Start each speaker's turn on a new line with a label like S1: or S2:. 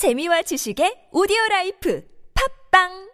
S1: 재미와 지식의 오디오 라이프. 팝빵!